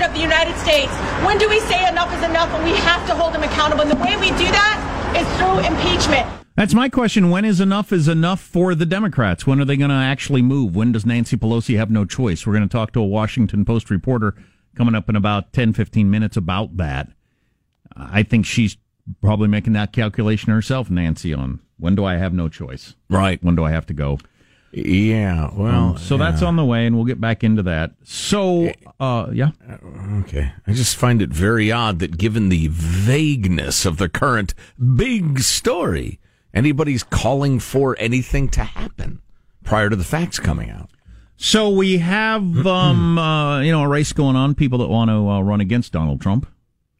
president of the United States? When do we say enough is enough and we have to hold him accountable? And the way we do that is through impeachment. That's my question. When is enough is enough for the Democrats? When are they going to actually move? When does Nancy Pelosi have no choice? We're going to talk to a Washington Post reporter coming up in about 10, 15 minutes about that. I think she's probably making that calculation herself, Nancy, on when do I have no choice? Right. When do I have to go? Yeah. Well, Um, so that's on the way, and we'll get back into that. So, uh, yeah. Okay. I just find it very odd that given the vagueness of the current big story, anybody's calling for anything to happen prior to the facts coming out. So we have, um, uh, you know, a race going on. People that want to uh, run against Donald Trump,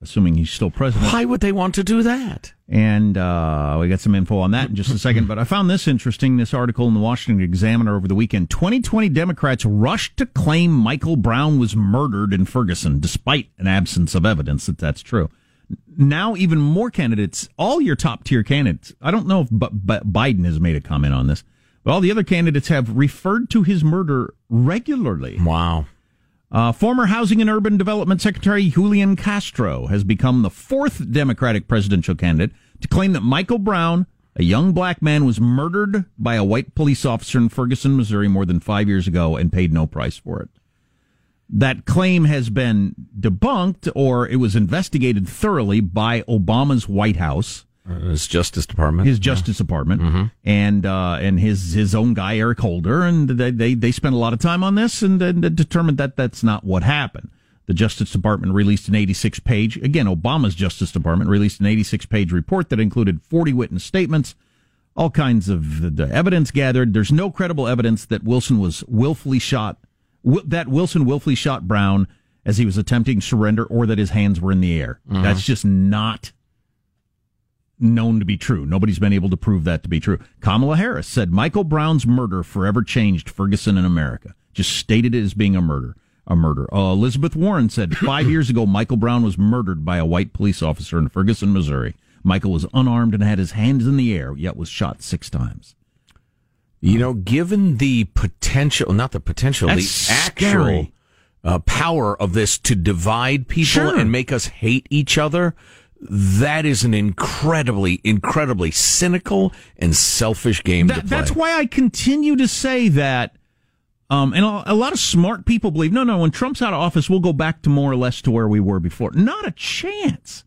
assuming he's still president. Why would they want to do that? And uh, we got some info on that in just a second. But I found this interesting this article in the Washington Examiner over the weekend. 2020 Democrats rushed to claim Michael Brown was murdered in Ferguson, despite an absence of evidence that that's true. Now, even more candidates, all your top tier candidates, I don't know if B- B- Biden has made a comment on this, but all the other candidates have referred to his murder regularly. Wow. Uh, former Housing and Urban Development Secretary Julian Castro has become the fourth Democratic presidential candidate to claim that Michael Brown, a young black man, was murdered by a white police officer in Ferguson, Missouri, more than five years ago and paid no price for it. That claim has been debunked or it was investigated thoroughly by Obama's White House Uh, his Justice Department, his Justice Department, mm-hmm. and uh, and his his own guy Eric Holder, and they they, they spent a lot of time on this and, and determined that that's not what happened. The Justice Department released an 86 page again Obama's Justice Department released an 86 page report that included 40 witness statements, all kinds of the evidence gathered. There's no credible evidence that Wilson was willfully shot, that Wilson willfully shot Brown as he was attempting surrender, or that his hands were in the air. Mm-hmm. That's just not known to be true. Nobody's been able to prove that to be true. Kamala Harris said Michael Brown's murder forever changed Ferguson in America. Just stated it as being a murder. A murder. Uh, Elizabeth Warren said five years ago, Michael Brown was murdered by a white police officer in Ferguson, Missouri. Michael was unarmed and had his hands in the air, yet was shot six times. You know, given the potential, not the potential, That's the actual scary. uh, power of this to divide people Sure. and make us hate each other, that is an incredibly, incredibly cynical and selfish game to That, play. that's why I continue to say that. Um, and a, a lot of smart people believe, no, no, when Trump's out of office, we'll go back to more or less to where we were before. Not a chance.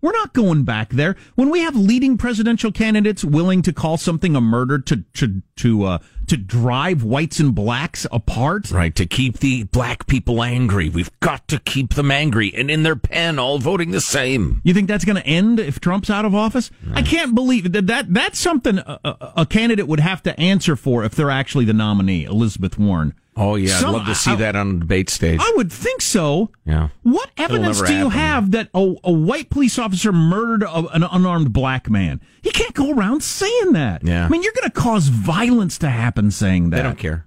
We're not going back there. When we have leading presidential candidates willing to call something a murder to to to uh, to drive whites and blacks apart, Right, to keep the black people angry. We've got to keep them angry and in their pen, all voting the same. You think that's going to end if Trump's out of office? I can't believe that, that that's something a, a, a candidate would have to answer for if they're actually the nominee, Elizabeth Warren. Oh, yeah, Some- I'd love to see I- that on the debate stage. I would think so. Yeah. What evidence do you happen. have that a, a white police officer murdered a, an unarmed black man? You can't go around saying that. Yeah. I mean, you're going to cause violence to happen saying that. They don't care.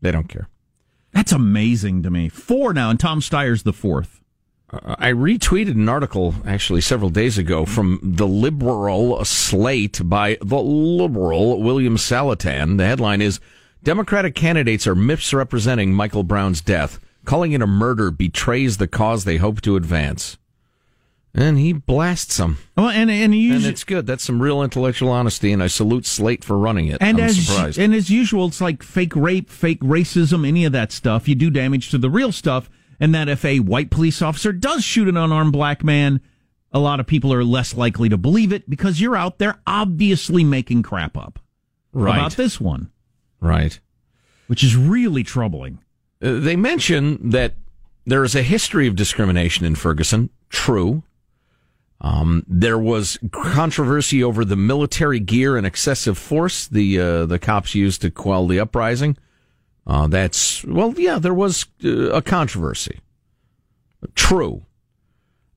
They don't care. That's amazing to me. Four now, and Tom Steyer's the fourth. Uh, I retweeted an article actually several days ago from the liberal slate by the liberal William Saletan. The headline is Democratic candidates are misrepresenting Michael Brown's death. Calling it a murder betrays the cause they hope to advance. And he blasts them. Well, and and he And it's good. That's some real intellectual honesty, and I salute Slate for running it. and I'm as surprised. and as usual, it's like fake rape, fake racism, any of that stuff. You do damage to the real stuff, and that if a white police officer does shoot an unarmed black man, a lot of people are less likely to believe it because you're out there obviously making crap up right. about this one, Right. which is really troubling. Uh, they mention that there is a history of discrimination in Ferguson. True. Um, there was controversy over the military gear and excessive force the uh, the cops used to quell the uprising. Uh, that's well, yeah, there was uh, a controversy. True.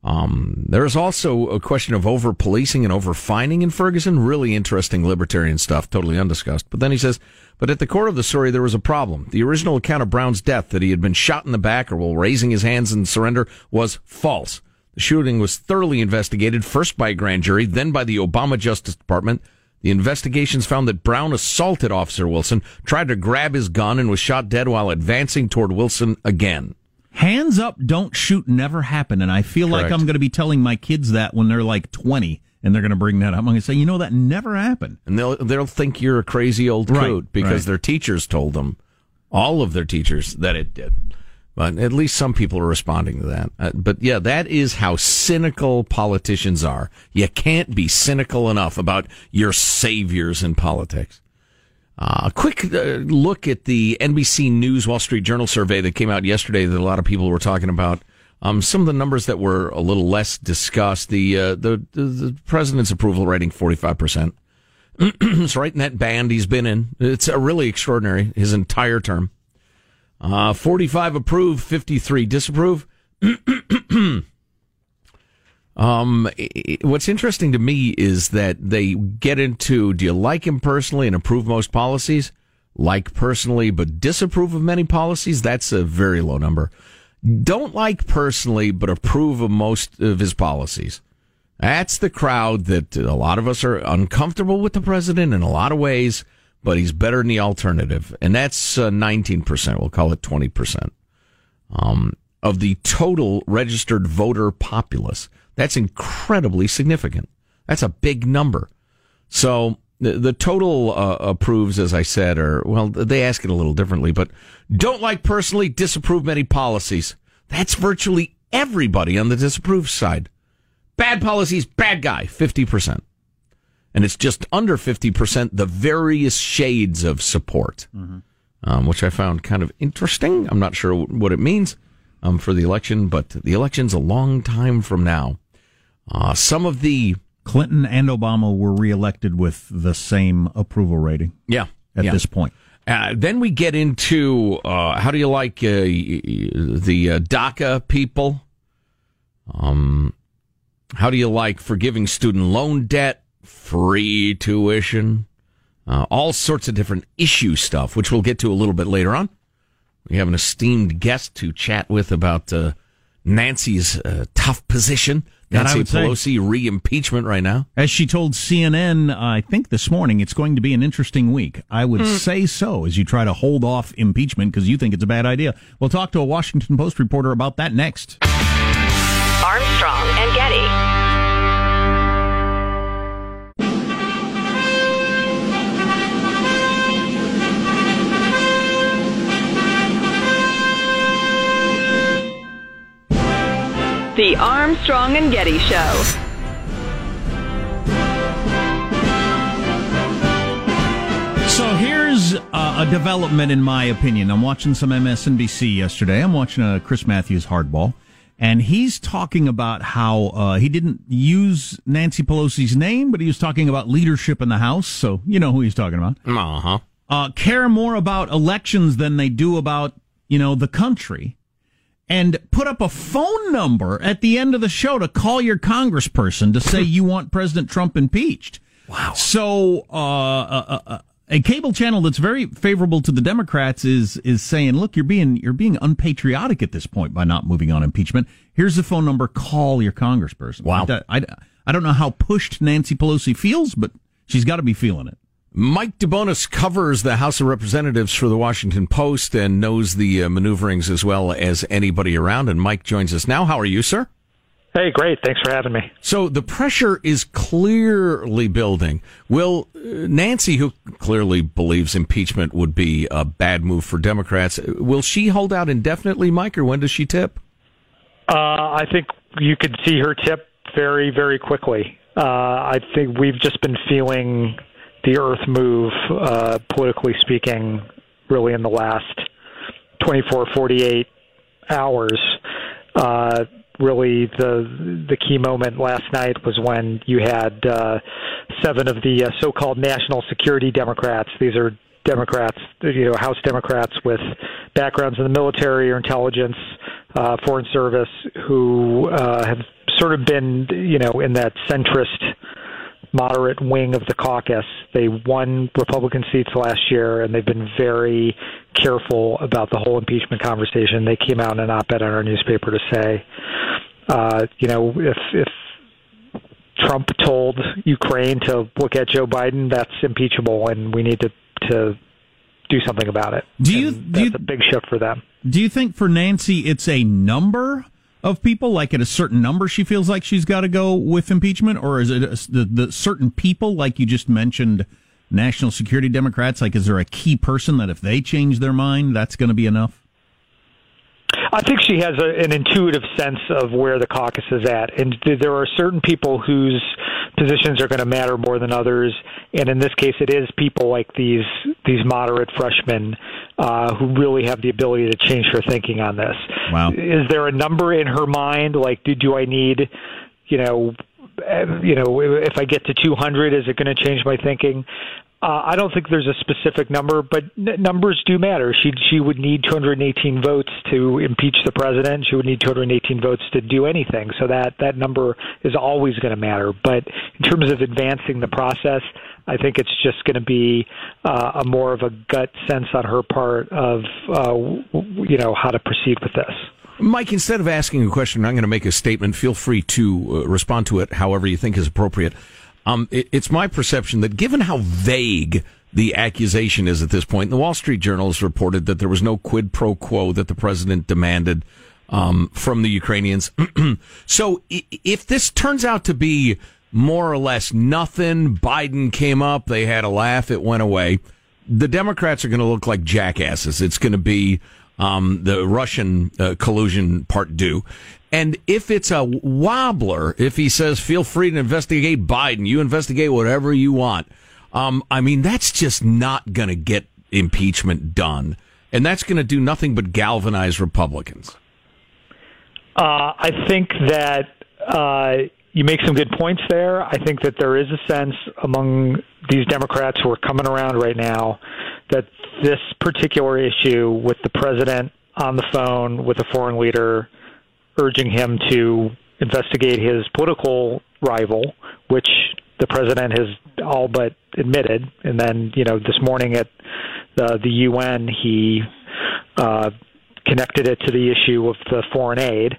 Um, there is also a question of over policing and over fining in Ferguson. Really interesting libertarian stuff, totally undiscussed. But then he says, but at the core of the story, there was a problem. The original account of Brown's death, that he had been shot in the back or while raising his hands in surrender, was false. The shooting was thoroughly investigated, first by a grand jury, then by the Obama Justice Department. The investigations found that Brown assaulted Officer Wilson, tried to grab his gun, and was shot dead while advancing toward Wilson again. Hands up, don't shoot never happened. And I feel like I'm going to be telling my kids that when they're like 20 and they're going to bring that up. I'm going to say, you know, that never happened. and they'll they'll think you're a crazy old Right, coot because right. their teachers told them, all of their teachers, that it did. But at least some people are responding to that. Uh, but yeah, that is how cynical politicians are. You can't be cynical enough about your saviors in politics. Uh, a quick uh, look at the NBC News Wall Street Journal survey that came out yesterday that a lot of people were talking about. Um, some of the numbers that were a little less discussed. The uh, the, the the president's approval rating forty five percent. It's right in that band he's been in. It's uh, really extraordinary. His entire term. Uh, 45 approve, 53 disapprove. um, what's interesting to me is that they get into do you like him personally and approve most policies? Like personally, but disapprove of many policies? That's a very low number. Don't like personally, but approve of most of his policies. That's the crowd that a lot of us are uncomfortable with the president in a lot of ways, but he's better than the alternative. And that's uh, 19%. We'll call it 20%. Um, of the total registered voter populace. That's incredibly significant. That's a big number. So the, the total uh, approves, as I said, or well, they ask it a little differently, but don't like personally, disapprove many policies. That's virtually everybody on the disapprove side. Bad policies, bad guy, 50%. And it's just under 50% the various shades of support, um, which I found kind of interesting. I'm not sure what it means um, for the election, but the election's a long time from now. Uh, some of the Clinton and Obama were reelected with the same approval rating yeah at yeah. this point. Uh, then we get into uh, how do you like uh, the uh, DACA people? Um, how do you like forgiving student loan debt? free tuition, uh, all sorts of different issue stuff, which we'll get to a little bit later on. We have an esteemed guest to chat with about uh, Nancy's uh, tough position. Nancy Pelosi re impeachment right now. As she told CNN, uh, I think this morning, it's going to be an interesting week. I would mm. say so as you try to hold off impeachment because you think it's a bad idea. We'll talk to a Washington Post reporter about that next. Armstrong and Getty. The Armstrong and Getty Show. So here's uh, a development, in my opinion. I'm watching some MSNBC yesterday. I'm watching a uh, Chris Matthews hardball, and he's talking about how uh, he didn't use Nancy Pelosi's name, but he was talking about leadership in the House. So you know who he's talking about. Uh-huh. Uh, care more about elections than they do about you know the country and put up a phone number at the end of the show to call your congressperson to say you want President Trump impeached. Wow. So, uh, uh, uh, uh, a cable channel that's very favorable to the Democrats is is saying, "Look, you're being you're being unpatriotic at this point by not moving on impeachment. Here's the phone number. Call your congressperson." Wow. I, I, I don't know how pushed Nancy Pelosi feels, but she's got to be feeling it. Mike DeBonis covers the House of Representatives for the Washington Post and knows the uh, maneuverings as well as anybody around. And Mike joins us now. How are you, sir? Hey, great. Thanks for having me. So the pressure is clearly building. Will uh, Nancy, who clearly believes impeachment would be a bad move for Democrats, will she hold out indefinitely, Mike, or when does she tip? Uh, I think you could see her tip very, very quickly. Uh, I think we've just been feeling the Earth move, uh, politically speaking, really in the last 24, 48 hours. Uh, really, the the key moment last night was when you had uh, seven of the uh, so-called national security Democrats. These are Democrats, you know, House Democrats with backgrounds in the military or intelligence, uh, foreign service, who uh, have sort of been, you know, in that centrist moderate wing of the caucus. They won Republican seats last year, and they've been very careful about the whole impeachment conversation. They came out in an op-ed in our newspaper to say, uh, you know, if if Trump told Ukraine to look at Joe Biden, that's impeachable, and we need to to do something about it. Do you? do that's you, a big shift for them. Do you think for Nancy it's a number? Of people? Like at a certain number, she feels like she's got to go with impeachment, or is it the, the certain people, like you just mentioned, national security Democrats? Like, is there a key person that if they change their mind, that's going to be enough? I think she has a, an intuitive sense of where the caucus is at, and there are certain people whose positions are going to matter more than others. And in this case, it is people like these these moderate freshmen uh, who really have the ability to change her thinking on this. Wow. Is there a number in her mind? Like, do, do I need, you know, you know, if I get to 200, is it going to change my thinking? Uh, I don't think there's a specific number, but n- numbers do matter. She she would need 218 votes to impeach the president. She would need 218 votes to do anything. So that that number is always going to matter. But in terms of advancing the process, I think it's just going to be uh, a more of a gut sense on her part of uh, you know how to proceed with this. Mike, instead of asking a question, I'm going to make a statement. Feel free to uh, respond to it however you think is appropriate. Um, it, it's my perception that given how vague the accusation is at this point, the Wall Street Journal has reported that there was no quid pro quo that the president demanded um, from the Ukrainians. so if this turns out to be more or less nothing, Biden came up, they had a laugh, it went away. The Democrats are going to look like jackasses. It's going to be um, the Russian uh, collusion part due. And if it's a wobbler, if he says, feel free to investigate Biden, you investigate whatever you want. Um, I mean, that's just not going to get impeachment done. And that's going to do nothing but galvanize Republicans. Uh, I think that uh, you make some good points there. I think that there is a sense among these Democrats who are coming around right now that this particular issue with the president on the phone with a foreign leader urging him to investigate his political rival, which the president has all but admitted. And then, you know, this morning at the, the UN, he uh, connected it to the issue of the foreign aid.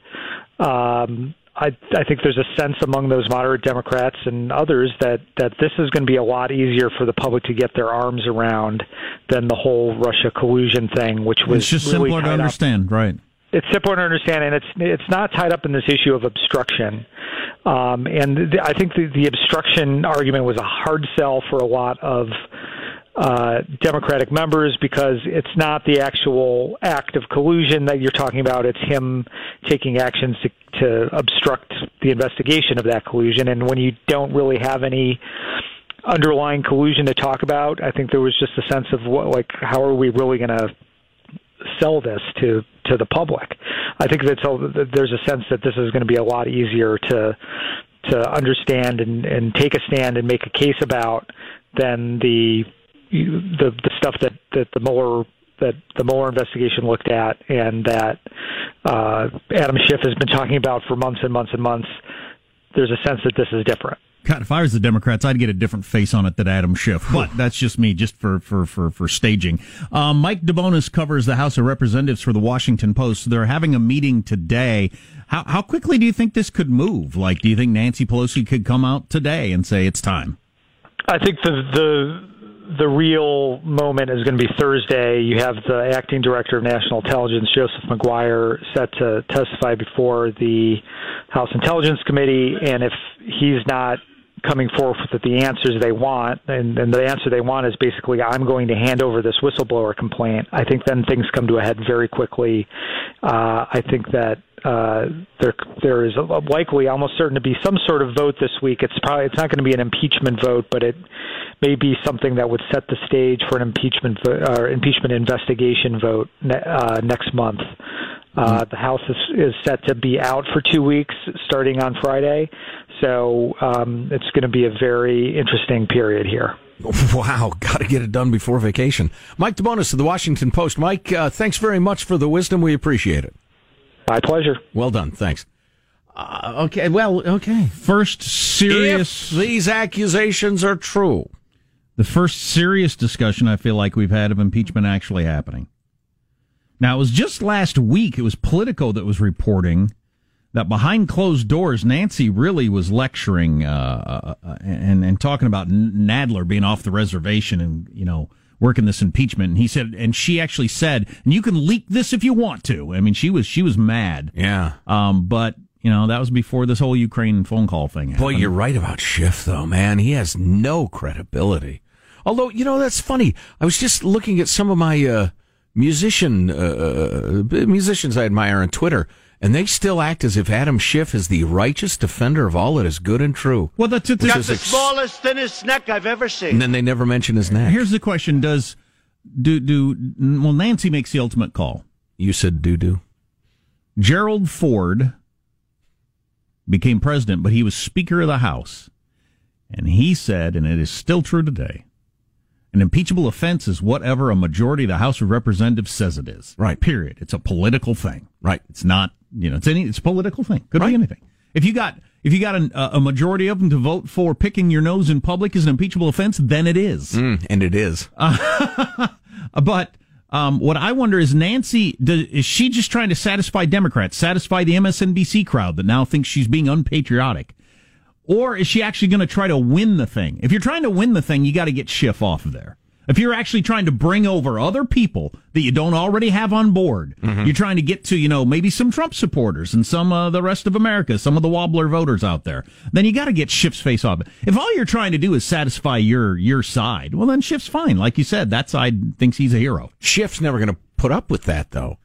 Um, I, I think there's a sense among those moderate Democrats and others that, that this is going to be a lot easier for the public to get their arms around than the whole Russia collusion thing, which was it's just really simpler to tied up understand, right? It's simpler to understand, and it's it's not tied up in this issue of obstruction. Um, and the, I think the, the obstruction argument was a hard sell for a lot of uh, Democratic members because it's not the actual act of collusion that you're talking about. It's him taking actions to, to obstruct the investigation of that collusion. And when you don't really have any underlying collusion to talk about, I think there was just a sense of what, like, how are we really going to sell this to to the public. I think that there's a sense that this is going to be a lot easier to to understand and, and take a stand and make a case about than the the the stuff that that the Mueller that the Mueller investigation looked at and that uh, Adam Schiff has been talking about for months and months and months. There's a sense that this is different. God, if I was the Democrats, I'd get a different face on it than Adam Schiff. But that's just me, just for for for for staging. Um, Mike DeBonis covers the House of Representatives for the Washington Post. They're having a meeting today. How how quickly do you think this could move? Like, do you think Nancy Pelosi could come out today and say it's time? I think the the the real moment is going to be Thursday. You have the acting director of national intelligence, Joseph Maguire, set to testify before the House Intelligence Committee, and if he's not coming forth with the answers they want, and, and the answer they want is basically, I'm going to hand over this whistleblower complaint. I think then things come to a head very quickly. Uh, I think that uh, there there is likely, almost certain to be some sort of vote this week. It's probably it's not going to be an impeachment vote, but it may be something that would set the stage for an impeachment vo- or impeachment investigation vote ne- uh, next month. Uh, the House is, is set to be out for two weeks starting on Friday. So um, it's going to be a very interesting period here. Wow, got to get it done before vacation. Mike DeBonis of the Washington Post. Mike, uh, thanks very much for the wisdom. We appreciate it. My pleasure. Well done. Thanks. Uh, okay, well, okay. First serious. If these accusations are true, the first serious discussion I feel like we've had of impeachment actually happening. Now, it was just last week, it was Politico that was reporting that behind closed doors, Nancy really was lecturing uh, uh, and and talking about Nadler being off the reservation and you know working this impeachment. And he said, and she actually said, and you can leak this if you want to. I mean, she was she was mad. Yeah. Um, but you know that was before this whole Ukraine phone call thing. Happened. Boy, you're right about Schiff, though, man. He has no credibility. Although you know that's funny. I was just looking at some of my uh, musician uh, uh musicians I admire on Twitter and they still act as if Adam Schiff is the righteous defender of all that is good and true. Well, that's it's got the ex- smallest, thinnest neck I've ever seen. And then they never mention his neck. Here's the question: Does do do well? Nancy makes the ultimate call. You said do do. Gerald Ford became president, but he was Speaker of the House, and he said, and it is still true today. An impeachable offense is whatever a majority of the House of Representatives says it is. Right. Period. It's a political thing. Right. It's not you know, it's any it's a political thing. Could right. be anything. If you got if you got an, a majority of them to vote for picking your nose in public is an impeachable offense, then it is. Mm, and it is. Uh, but um, what I wonder is Nancy does, is she just trying to satisfy Democrats, satisfy the MSNBC crowd that now thinks she's being unpatriotic, or is she actually going to try to win the thing? If you're trying to win the thing, you got to get Schiff off of there. If you're actually trying to bring over other people that you don't already have on board, mm-hmm. you're trying to get to, you know, maybe some Trump supporters and some of uh, the rest of America, some of the wobbler voters out there, then you got to get Schiff's face off. If all you're trying to do is satisfy your your side, well, then Schiff's fine. Like you said, that side thinks he's a hero. Schiff's never going to put up with that, though.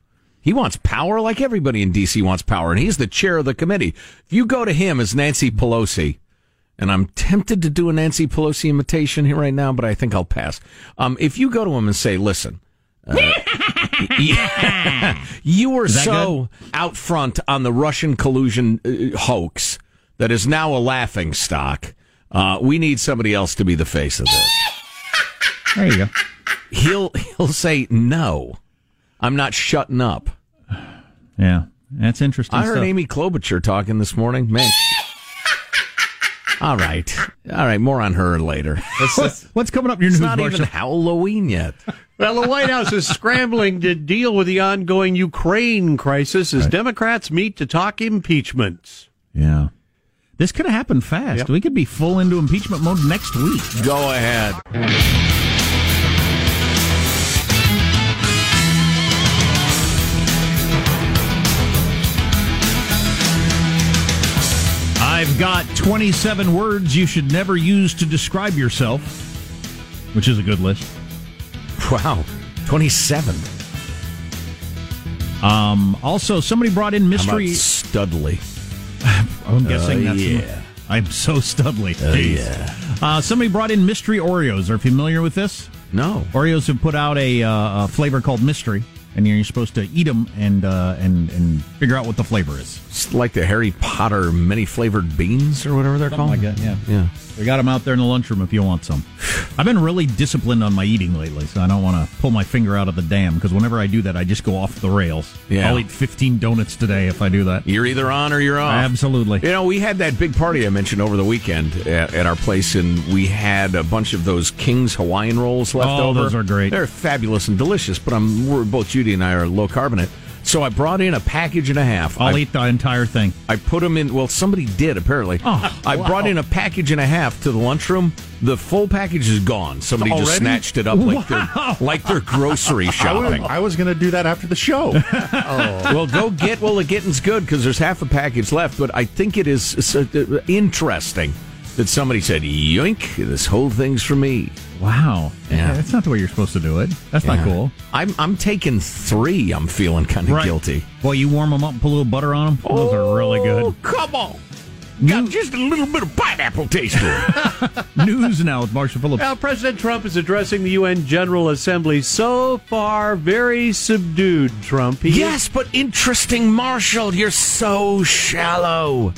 He wants power like everybody in D.C. wants power, and he's the chair of the committee. If you go to him as Nancy Pelosi, and I'm tempted to do a Nancy Pelosi imitation here right now, but I think I'll pass. Um, if you go to him and say, listen, uh, you were so good? out front on the Russian collusion uh, hoax that is now a laughing stock. Uh, we need somebody else to be the face of this. There you go. He'll he'll say no. I'm not shutting up. Yeah, that's interesting. I heard stuff. Amy Klobuchar talking this morning. Man, All right, all right. More on her later. It's, it's, What's coming up in your it's news, not even Halloween yet. Well, the White House is scrambling to deal with the ongoing Ukraine crisis as Democrats meet to talk impeachments. Yeah. This could have happened fast. Yep. We could be full into impeachment mode next week. Go ahead. I've got 27 words you should never use to describe yourself, which is a good list. Wow, twenty-seven. Um, also, somebody brought in mystery. Studley? I'm guessing Oh, that's. yeah. I'm so studly. Oh, yeah. Uh, somebody brought in mystery Oreos. Are you familiar with this? No. Oreos have put out a, uh, a flavor called mystery, and you're supposed to eat them and uh, and and figure out what the flavor is. It's like the Harry Potter many flavored beans or whatever they're Something called. like that, yeah. Yeah. We got them out there in the lunchroom if you want some. I've been really disciplined on my eating lately, so I don't want to pull my finger out of the dam because whenever I do that, I just go off the rails. Yeah. I'll eat 15 donuts today if I do that. You're either on or you're off. Absolutely. You know, we had that big party I mentioned over the weekend at, at our place, and we had a bunch of those King's Hawaiian rolls left oh, over. Oh, over. those are great. They're fabulous and delicious, but I'm we're both Judy and I are low carbonate. So I brought in a package and a half. I'll I, eat the entire thing. I put them in. Well, somebody did apparently. Oh, I brought in a package and a half to the lunchroom. The full package is gone. Somebody just snatched it up like Wow. they're like they're grocery shopping. I was going to do that after the show. Well, go get. Well, the getting's good because there's half a package left. But I think it is uh, interesting that somebody said, "Yoink! This whole thing's for me." Wow. Yeah. That's not the way you're supposed to do it. That's not cool. I'm I'm taking three. I'm feeling kind of Right. guilty. Boy, you warm them up and put a little butter on them. Those are oh, really good. Oh, come on! Got just a little bit of pineapple taste to it. News now with Marshall Phillips. Now, President Trump is addressing the UN General Assembly. So far, very subdued, Trump. He yes, but interesting, Marshall. You're so shallow.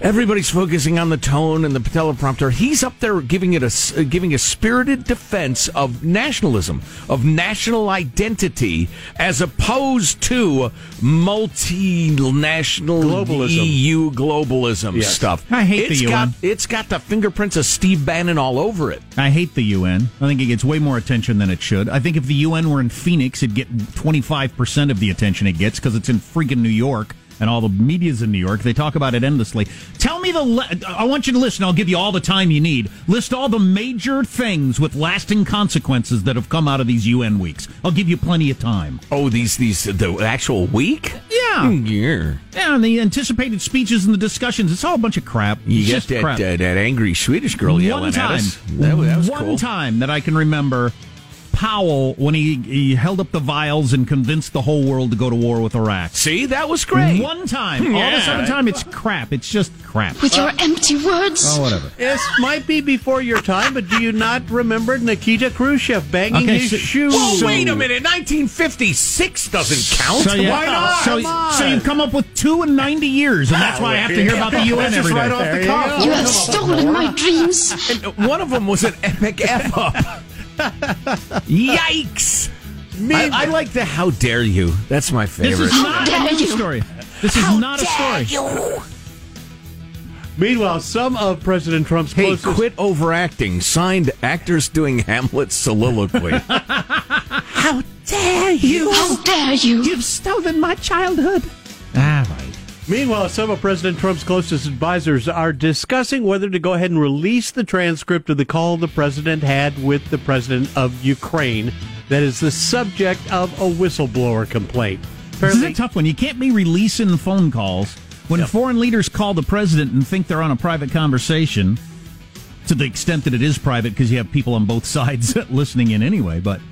Everybody's focusing on the tone and the teleprompter. He's up there giving it a uh, giving a spirited defense of nationalism, of national identity, as opposed to multinational Globalism. EU globalism Yes. stuff. I hate the UN. got it's got the fingerprints of Steve Bannon all over it. I hate the UN. I think it gets way more attention than it should. I think if the UN were in Phoenix, it'd get 25% of the attention it gets because it's in freaking New York and all the media's in New York. They talk about it endlessly. Tell me the. Le- I want you to listen. I'll give you all the time you need. List all the major things with lasting consequences that have come out of these UN weeks. I'll give you plenty of time. Oh, these these the actual week? Yeah. Yeah. Yeah, and the anticipated speeches and the discussions. It's all a bunch of crap. You It's get just that, crap. uh, that angry Swedish girl yelling one time, at us. That, that was one cool. time that I can remember Powell when he, he held up the vials and convinced the whole world to go to war with Iraq. See, that was great. One time. Hmm, All the Yeah. other time, it's crap. It's just crap. With your empty words. Oh, whatever. This might be before your time, but do you not remember Nikita Khrushchev banging Okay, his so- shoe? Whoa, wait a minute. 1956 doesn't count. So, yeah, Why not? So, Come so you've come up with two in 90 years, and that's why I have to hear about the UN just every day. right off the There you cuff. You have stolen my dreams. And one of them was an epic F up. Yikes. I, I like the how dare you. That's my favorite. This is not dare a news you. story. This is not a story. Meanwhile, some of President Trump's Hey, closest quit overacting. Signed actors doing Hamlet's soliloquy. How dare you? How dare you? You've stolen my childhood. Meanwhile, some of President Trump's closest advisors are discussing whether to go ahead and release the transcript of the call the president had with the president of Ukraine that is the subject of a whistleblower complaint. This is a tough one. You can't be releasing phone calls when foreign leaders call the president and think they're on a private conversation. To the extent that it is private, because you have people on both sides listening in anyway. But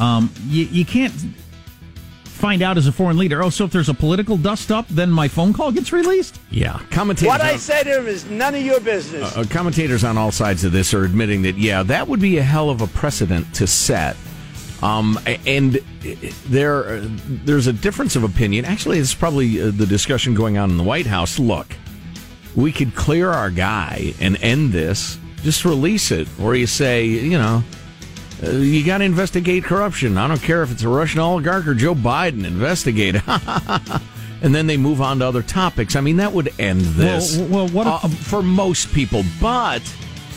um, you, you can't find out as a foreign leader. Oh, so if there's a political dust up, then my phone call gets released. yeah. Commentators. What I on- say to him is none of your business. uh, commentators on all sides of this are admitting that yeah, that would be a hell of a precedent to set. Um, and there, there's a difference of opinion. Actually, it's probably uh, the discussion going on in the White House. Look, we could clear our guy and end this. Just release it, or you say, you know, uh, you got to investigate corruption. I don't care if it's a Russian oligarch or Joe Biden. Investigate. and then they move on to other topics. I mean, that would end this. Well, well, what if- uh, for most people? But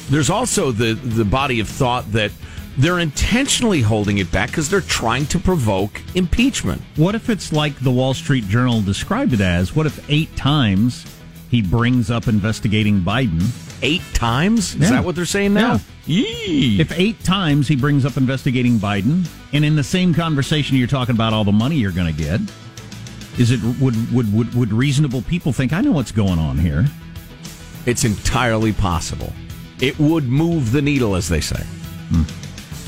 there's also the the body of thought that they're intentionally holding it back because they're trying to provoke impeachment. What if it's like the Wall Street Journal described it as? What if eight times he brings up investigating Biden? Eight times? Is Yeah. that what they're saying now? Yee. If eight times he brings up investigating Biden, and in the same conversation you're talking about all the money you're going to get, is it would, would would would reasonable people think I know what's going on here? It's entirely possible. It would move the needle, as they say. Hmm.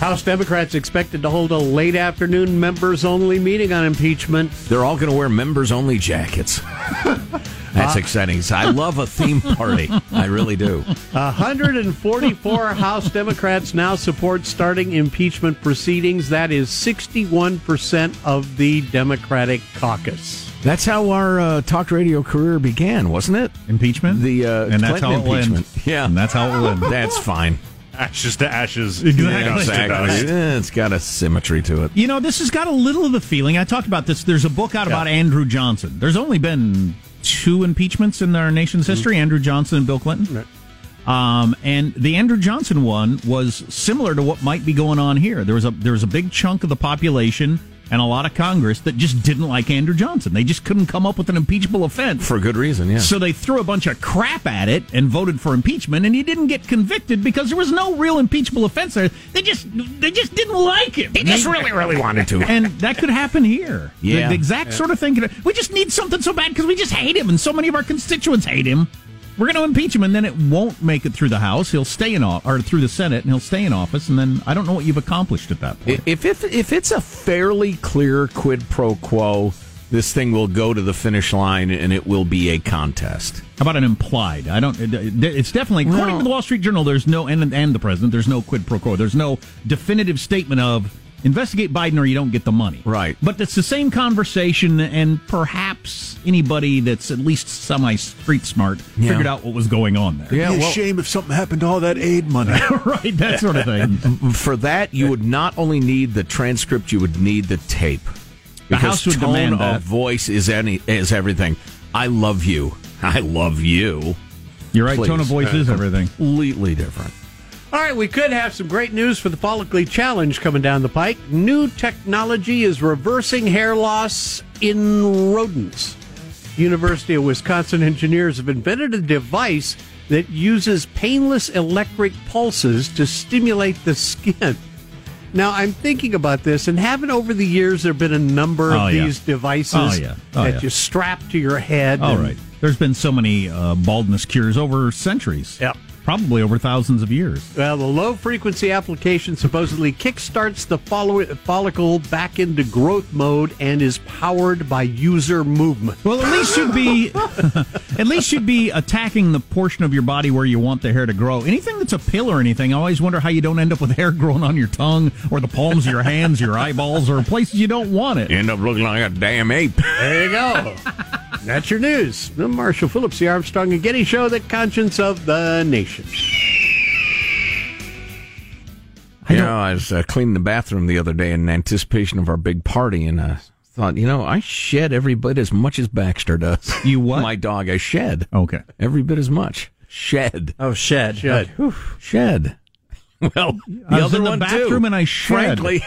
House Democrats expected to hold a late afternoon members only meeting on impeachment. They're all going to wear members only jackets. That's exciting. I love a theme party. I really do. 144 House Democrats now support starting impeachment proceedings. That is 61% of the Democratic caucus. That's how our uh, talk radio career began, wasn't it? Impeachment, The uh, and that's Clinton how it will end. impeachment. Yeah, And that's how it will end. That's fine. Ashes to ashes. Exactly. Exactly. Eh, It's got a symmetry to it. You know, this has got a little of the feeling. I talked about this. There's a book out about Andrew Johnson. There's only been two impeachments in our nation's history Andrew Johnson and Bill Clinton. Um, and the Andrew Johnson one was similar to what might be going on here. There was a there was a big chunk of the population and a lot of Congress that just didn't like Andrew Johnson. They just couldn't come up with an impeachable offense. For a good reason, yeah. So they threw a bunch of crap at it and voted for impeachment, and he didn't get convicted because there was no real impeachable offense there. They just they just didn't like him. They just really, really wanted to. And that could happen here. The- Yeah. The, exact sort of thing. Could, we just need something so bad because we just hate him, and so many of our constituents hate him. We're going to impeach him, and then it won't make it through the House. He'll stay in office, or through the Senate, and he'll stay in office. And then I don't know what you've accomplished at that point. If, if if it's a fairly clear quid pro quo, this thing will go to the finish line and it will be a contest. How about an implied? I don't. It's definitely according Well- to the Wall Street Journal. There's no and and the president. There's no quid pro quo. There's no definitive statement of investigate Biden or you don't get the money. Right. But it's the same conversation, and perhaps anybody that's at least semi street smart Yeah. figured out what was going on there. Yeah, Be a well- shame if something happened to all that aid money. right. That sort of thing. For that, you would not only need the transcript, you would need the tape. The Because House would tone demand of that. voice is any is everything. I love you. I love you. You're right. Please. Tone of voice is uh, everything. Completely different. All right, we could have some great news for the Follically Challenge coming down the pike. New technology is reversing hair loss in rodents. University of Wisconsin engineers have invented a device that uses painless electric pulses to stimulate the skin. Now, I'm thinking about this, and haven't over the years there been a number of Oh, yeah. these devices Oh, yeah. Oh, that yeah. you strap to your head? All right. There's been so many uh, baldness cures over centuries. Yep. Probably over thousands of years. Well, the low frequency application supposedly kickstarts the follow- follicle back into growth mode and is powered by user movement. Well, at least you'd be at least you'd be attacking the portion of your body where you want the hair to grow. Anything that's a pill or anything, I always wonder how you don't end up with hair growing on your tongue or the palms of your hands, your eyeballs, or places you don't want it. You end up looking like a damn ape. There you go. That's your news. I'm Marshall Phillips, the Armstrong and Getty Show, the conscience of the nation. You know, I was uh, cleaning the bathroom the other day in anticipation of our big party, and I thought, you know, I shed every bit as much as Baxter does. You what? My dog, I shed Okay. every bit as much. Shed. Oh, shed. Shed. Whew, shed. Well, the I was other in the one bathroom too. and I shed. Frankly,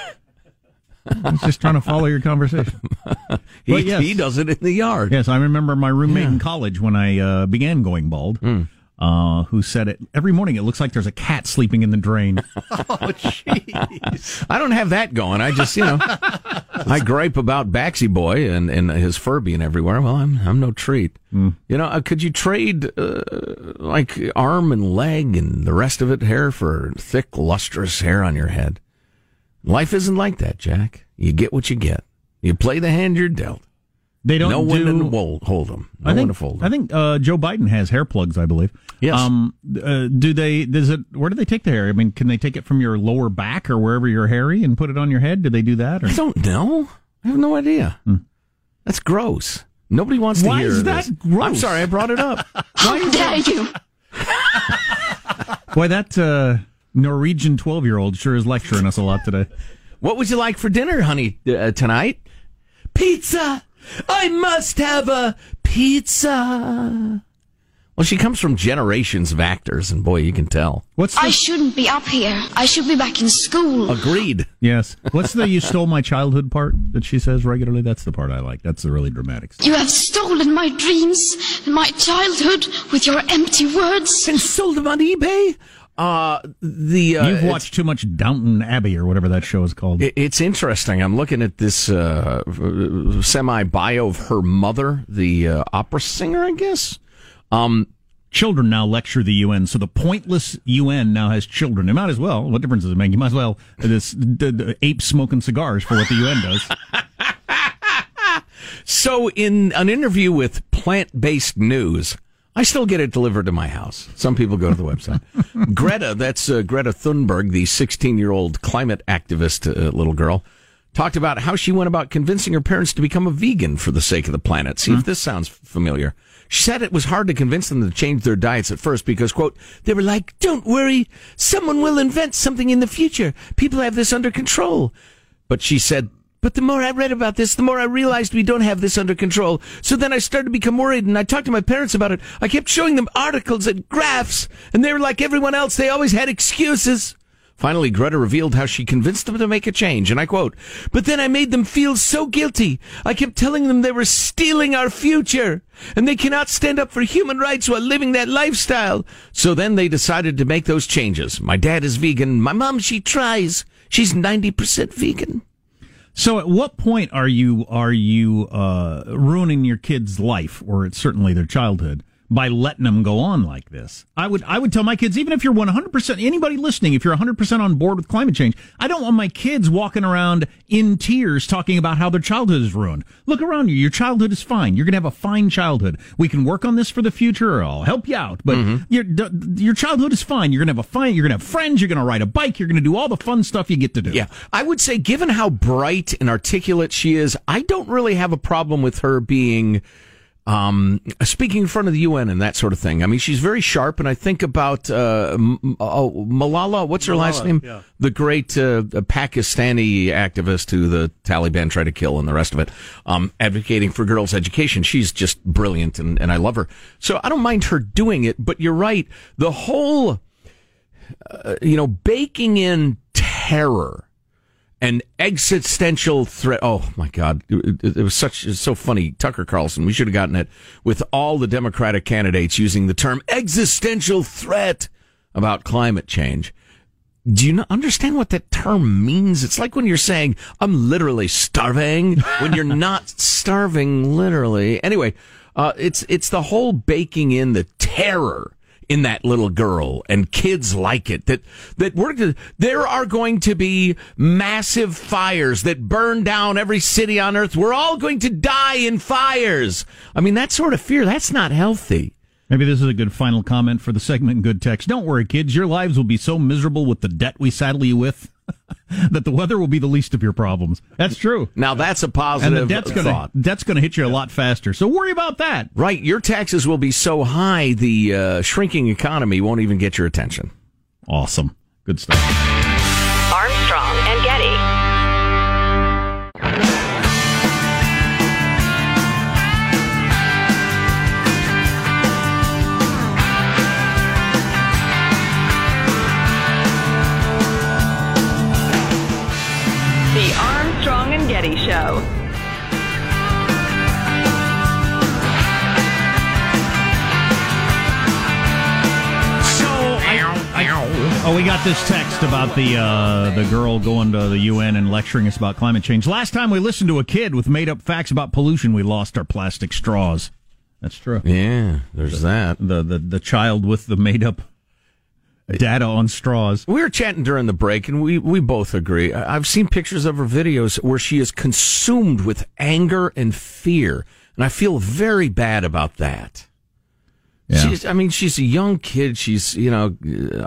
I was just trying to follow your conversation. he, But yes. he does it in the yard. Yes, I remember my roommate in college when I uh, began going bald. Uh, who said it every morning? It looks like there's a cat sleeping in the drain. Oh, jeez. I don't have that going. I just, you know, I gripe about Baxy Boy and, and his fur being everywhere. Well, I'm I'm no treat. You know, uh, could you trade uh, like arm and leg and the rest of it hair for thick, lustrous hair on your head? Life isn't like that, Jack. You get what you get. You play the hand you're dealt. They don't no one do. to hold, hold them. No I one think, to fold I think uh, Joe Biden has hair plugs. I believe. Yes. Um. Uh, do they? Does it? Where do they take the hair? I mean, can they take it from your lower back or wherever you're hairy and put it on your head? Do they do that? Or? I don't know. I have no idea. That's gross. Nobody wants to Why hear is this. that gross? I'm sorry, I brought it up. How dare you? Boy, that uh, Norwegian twelve-year-old sure is lecturing us a lot today. What would you like for dinner, honey, uh, tonight? Pizza. I must have a pizza. Well, she comes from generations of actors, and boy, you can tell. What's I shouldn't be up here. I should be back in school. Agreed. Yes. What's the "you stole my childhood" part that she says regularly? That's the part I like. That's the really dramatic. Stuff. You have stolen my dreams and my childhood with your empty words. And sold them on eBay? Uh, the uh, You've watched too much Downton Abbey or whatever that show is called. It, it's interesting. I'm looking at this uh, semi bio of her mother, the uh, opera singer, I guess. Um, children now lecture the UN, so the pointless UN now has children. They might as well. What difference does it make? You might as well this the, the ape smoking cigars for what the UN does. so, in an interview with Plant Based News, I still get it delivered to my house. Some people go to the website. Greta, that's uh, Greta Thunberg, the 16 year old climate activist uh, little girl, talked about how she went about convincing her parents to become a vegan for the sake of the planet. See mm-hmm. if this sounds familiar. She said it was hard to convince them to change their diets at first because, quote, they were like, don't worry, someone will invent something in the future. People have this under control. But she said, but the more I read about this, the more I realized we don't have this under control. So then I started to become worried and I talked to my parents about it. I kept showing them articles and graphs and they were like everyone else. They always had excuses. Finally, Greta revealed how she convinced them to make a change, and I quote, But then I made them feel so guilty. I kept telling them they were stealing our future, and they cannot stand up for human rights while living that lifestyle. So then they decided to make those changes. My dad is vegan. My mom, she tries. She's 90% vegan. So, at what point are you are you uh, ruining your kid's life, or it's certainly their childhood, by letting them go on like this. I would I would tell my kids even if you're 100% anybody listening if you're 100% on board with climate change, I don't want my kids walking around in tears talking about how their childhood is ruined. Look around you. Your childhood is fine. You're going to have a fine childhood. We can work on this for the future I'll help you out. But mm-hmm. your your childhood is fine. You're going to have a fine you're going to have friends, you're going to ride a bike, you're going to do all the fun stuff you get to do. Yeah. I would say given how bright and articulate she is, I don't really have a problem with her being um, speaking in front of the UN and that sort of thing. I mean, she's very sharp, and I think about uh, oh, Malala. What's her Malala, last name? Yeah. The great uh, Pakistani activist who the Taliban tried to kill, and the rest of it. Um, advocating for girls' education. She's just brilliant, and, and I love her. So I don't mind her doing it. But you're right. The whole, uh, you know, baking in terror an existential threat. Oh my God, it, it, was such it's so funny. Tucker Carlson, we should have gotten it with all the Democratic candidates using the term existential threat about climate change. Do you understand what that term means? It's like when you're saying, I'm literally starving, when you're not starving literally. Anyway, uh, it's, it's the whole baking in the terror in that little girl and kids like it that that we're there are going to be massive fires that burn down every city on earth. We're all going to die in fires. I mean that sort of fear that's not healthy Maybe this is a good final comment for the segment good text. Don't worry, kids. Your lives will be so miserable with the debt we saddle you with that the weather will be the least of your problems. That's true. Now that's a positive and the debt's gonna, thought. Debt's going to hit you a lot faster. So worry about that. Right. Your taxes will be so high, the uh, shrinking economy won't even get your attention. Awesome. Good stuff. Oh, we got this text about the uh, the girl going to the UN and lecturing us about climate change. Last time we listened to a kid with made up facts about pollution, we lost our plastic straws. That's true. Yeah, there's the, that. The, the the child with the made up data on straws. We were chatting during the break, and we, we both agree. I've seen pictures of her videos where she is consumed with anger and fear, and I feel very bad about that. Yeah. She's, I mean, she's a young kid. She's, you know,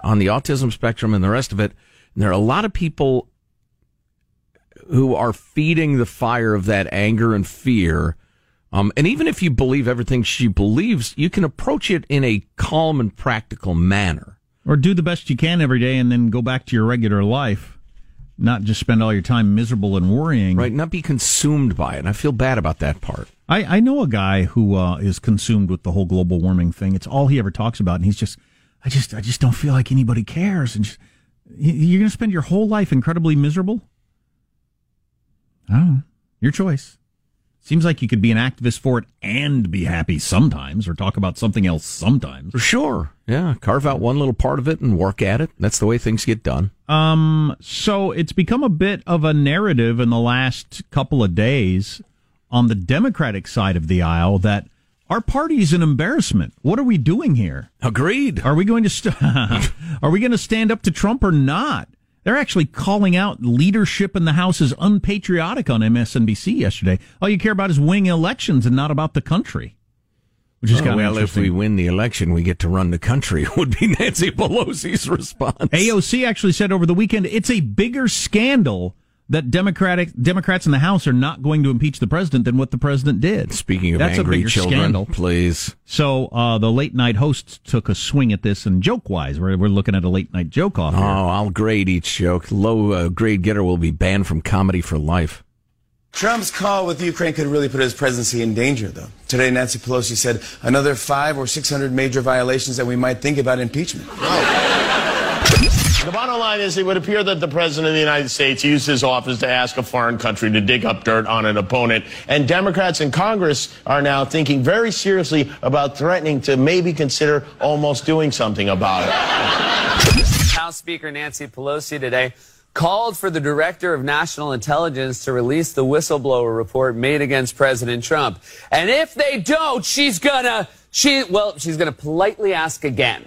on the autism spectrum and the rest of it. And there are a lot of people who are feeding the fire of that anger and fear. Um, and even if you believe everything she believes, you can approach it in a calm and practical manner or do the best you can every day and then go back to your regular life. Not just spend all your time miserable and worrying. Right, not be consumed by it. And I feel bad about that part. I, I know a guy who uh, is consumed with the whole global warming thing. It's all he ever talks about, and he's just, I just, I just don't feel like anybody cares. And just, you're going to spend your whole life incredibly miserable. I don't know. Your choice. Seems like you could be an activist for it and be happy sometimes, or talk about something else sometimes. For sure. Yeah, carve out one little part of it and work at it. That's the way things get done. Um, so it's become a bit of a narrative in the last couple of days on the Democratic side of the aisle that our party is an embarrassment. What are we doing here? Agreed. Are we going to st- are we going to stand up to Trump or not? They're actually calling out leadership in the House as unpatriotic on MSNBC yesterday. All you care about is winning elections and not about the country. Which is Oh, kind of well, if we win the election, we get to run the country. Would be Nancy Pelosi's response. AOC actually said over the weekend it's a bigger scandal that Democratic Democrats in the House are not going to impeach the president than what the president did. Speaking of That's angry bigger children, scandal. please. So uh, the late night hosts took a swing at this, and joke wise, we're, we're looking at a late night joke off Oh, here. I'll grade each joke. Low uh, grade getter will be banned from comedy for life. Trump's call with Ukraine could really put his presidency in danger, though. Today, Nancy Pelosi said another five or six hundred major violations that we might think about impeachment. The bottom line is it would appear that the President of the United States used his office to ask a foreign country to dig up dirt on an opponent. And Democrats in Congress are now thinking very seriously about threatening to maybe consider almost doing something about it. House Speaker Nancy Pelosi today called for the Director of National Intelligence to release the whistleblower report made against President Trump. And if they don't, she's gonna, she, well, she's gonna politely ask again.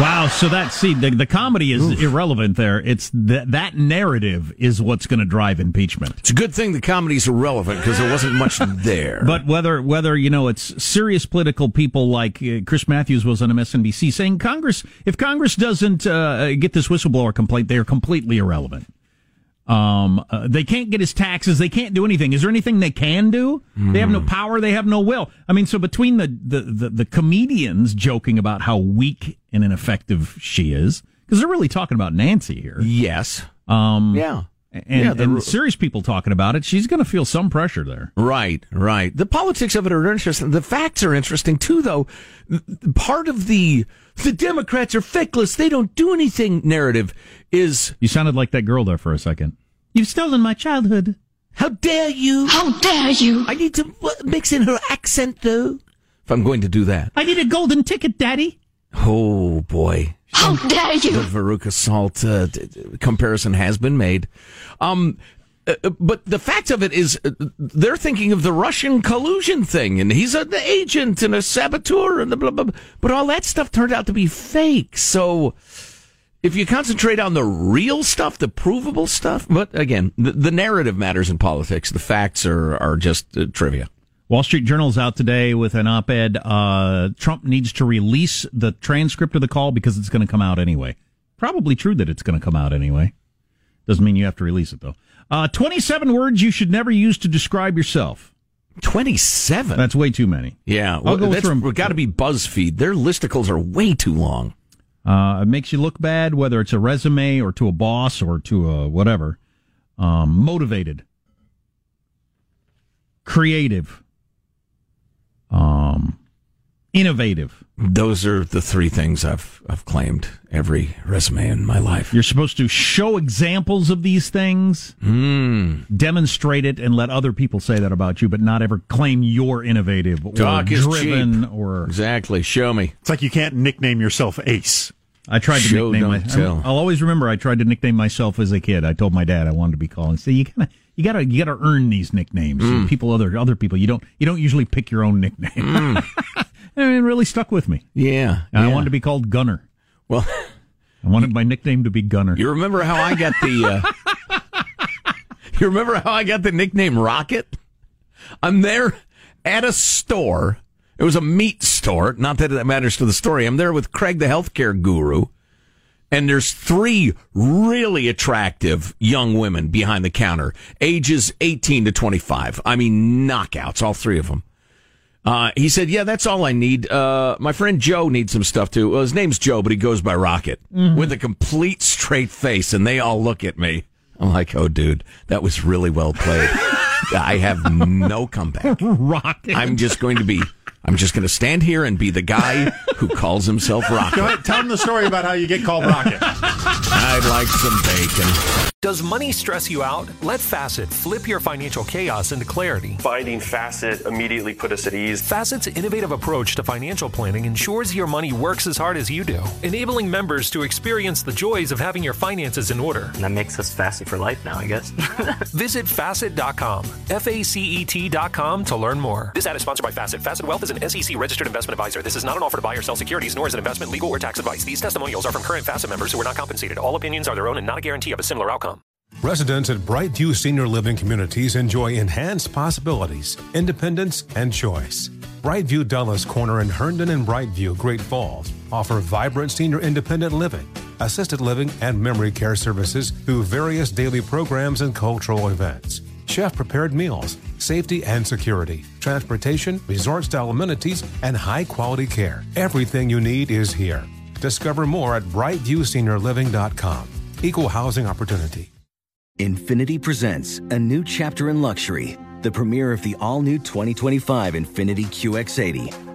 Wow, so that see the, the comedy is irrelevant there. It's that that narrative is what's going to drive impeachment. It's a good thing the comedy's irrelevant because there wasn't much there. But whether whether you know it's serious political people like uh, Chris Matthews was on MSNBC saying Congress if Congress doesn't uh, get this whistleblower complaint they are completely irrelevant. Um, uh, they can't get his taxes. They can't do anything. Is there anything they can do? They have no power. They have no will. I mean, so between the the the, the comedians joking about how weak and ineffective she is, because they're really talking about Nancy here. Yes. Um. Yeah. And, Yeah, they're- and serious people talking about it. She's going to feel some pressure there. Right, right. The politics of it are interesting. The facts are interesting too, though. Part of the the Democrats are feckless; they don't do anything. Narrative is You sounded like that girl there for a second. You've stolen my childhood. how dare you? How dare you? I need to mix in her accent, though. If I'm going to do that, I need a golden ticket, Daddy. oh boy, How dare you? the you? Veruca Salt uh, d- d- comparison has been made. Um, uh, uh, but the fact of it is, uh, they're thinking of the Russian collusion thing, and he's an agent and a saboteur, and the blah, blah, blah. But all that stuff turned out to be fake. So if you concentrate on the real stuff, the provable stuff, but again, the, the narrative matters in politics. The facts are, are just uh, trivia. Wall Street Journal's out today with an op-ed. Trump needs to release the transcript of the call because it's going to come out anyway. Probably true that it's going to come out anyway. Doesn't mean you have to release it though. Uh, 27 words you should never use to describe yourself. 27? That's way too many. Yeah, I'll well, go that's got to be BuzzFeed. Their listicles are way too long. Uh, it makes you look bad, whether it's a resume or to a boss or to a whatever. Um, motivated, creative, um, innovative. Those are the three things I've I've claimed every resume in my life. You're supposed to show examples of these things, Mm. demonstrate it, and let other people say that about you, but not ever claim you're innovative or Talk is driven cheap. or Exactly. Show me. It's like you can't nickname yourself Ace. I tried to Show, nickname don't my, tell. I'll always remember I tried to nickname myself as a kid. I told my dad I wanted to be called. And say you gotta you gotta you gotta earn these nicknames. Mm. People other other people you don't you don't usually pick your own nickname. and it really stuck with me. Yeah. And I wanted to be called Gunner. Well, I wanted my nickname to be Gunner. you remember how I got the? Uh, you remember how I got the nickname Rocket? I'm there at a store. It was a meat store. Not that that matters to the story. I'm there with Craig, the healthcare guru, and there's three really attractive young women behind the counter, ages 18 to 25. I mean, knockouts, all three of them. Uh, he said, "Yeah, that's all I need. Uh, my friend Joe needs some stuff too. Well, his name's Joe, but he goes by Rocket with a complete straight face, and they all look at me. I'm like, oh, dude, that was really well played. I have no comeback. Rocket. I'm just going to be. I'm just going to stand here and be the guy who calls himself Rocket. Go ahead, tell him the story about how you get called Rocket. I'd like some bacon. Does money stress you out? Let Facet flip your financial chaos into clarity. Finding Facet immediately put us at ease. Facet's innovative approach to financial planning ensures your money works as hard as you do, enabling members to experience the joys of having your finances in order. And that makes us Facet for life now, I guess. Visit facet.com, F A C E T.com to learn more. This ad is sponsored by Facet. Facet Wealth is an SEC registered investment advisor. This is not an offer to buy or sell securities, nor is it investment, legal, or tax advice. These testimonials are from current Facet members who are not compensated. All opinions are their own and not a guarantee of a similar outcome. Residents at Brightview Senior Living Communities enjoy enhanced possibilities, independence, and choice. Brightview Dulles Corner in Herndon and Brightview, Great Falls, offer vibrant senior independent living, assisted living, and memory care services through various daily programs and cultural events. Chef prepared meals, safety and security, transportation, resort style amenities, and high quality care. Everything you need is here. Discover more at brightviewseniorliving.com. Equal housing opportunity. Infiniti presents a new chapter in luxury, the premiere of the all new 2025 Infiniti QX80,